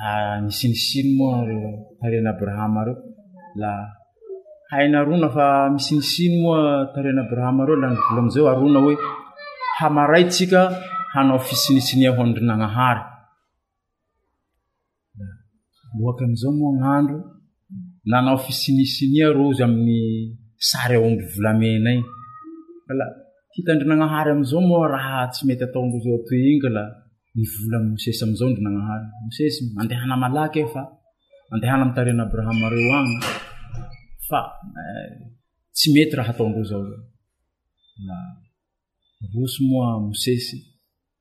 Ary ny siny siny moa reo tarehin'Abrahama reo la hainy arona fa ny siny siny moa tarehin'Abrahama reo la ny vola amizao arona hoe hamaray tsika hanao fisinisinia ho andrin'Agnahary. Loaka amizao moa gn'andro. Nanao fisinisinia Rozy amin'ny sary aomby volamena iny. Kala, hitandrinagnahary amin'izao moa raha tsy mety ataon-drozy eo atoy iny kala, ny vola mosesy amin'izao ndrinagnahary. Mosesy, mandehana malaky e fa, mandehana mitarina Abrahama reo agny fa tsy mety raha ataon-drozy ao. La, roso moa mosesy.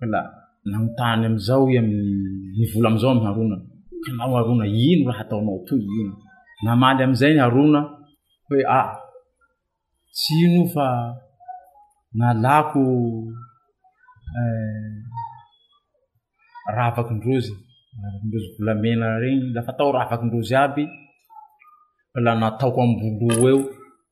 Nanontany amin'izao i amin'ny vola amin'izao amin'i Harona. Kanao Harona, ino raha hataonao toy ino? Namaly amin'izay ny Harona hoe ah, tsy ino fa nalako eh, ravakin-drozy, ravakin-drozy volamena regny, lafa tao ravakin-drozy aby, la nataoko am-boloho eo.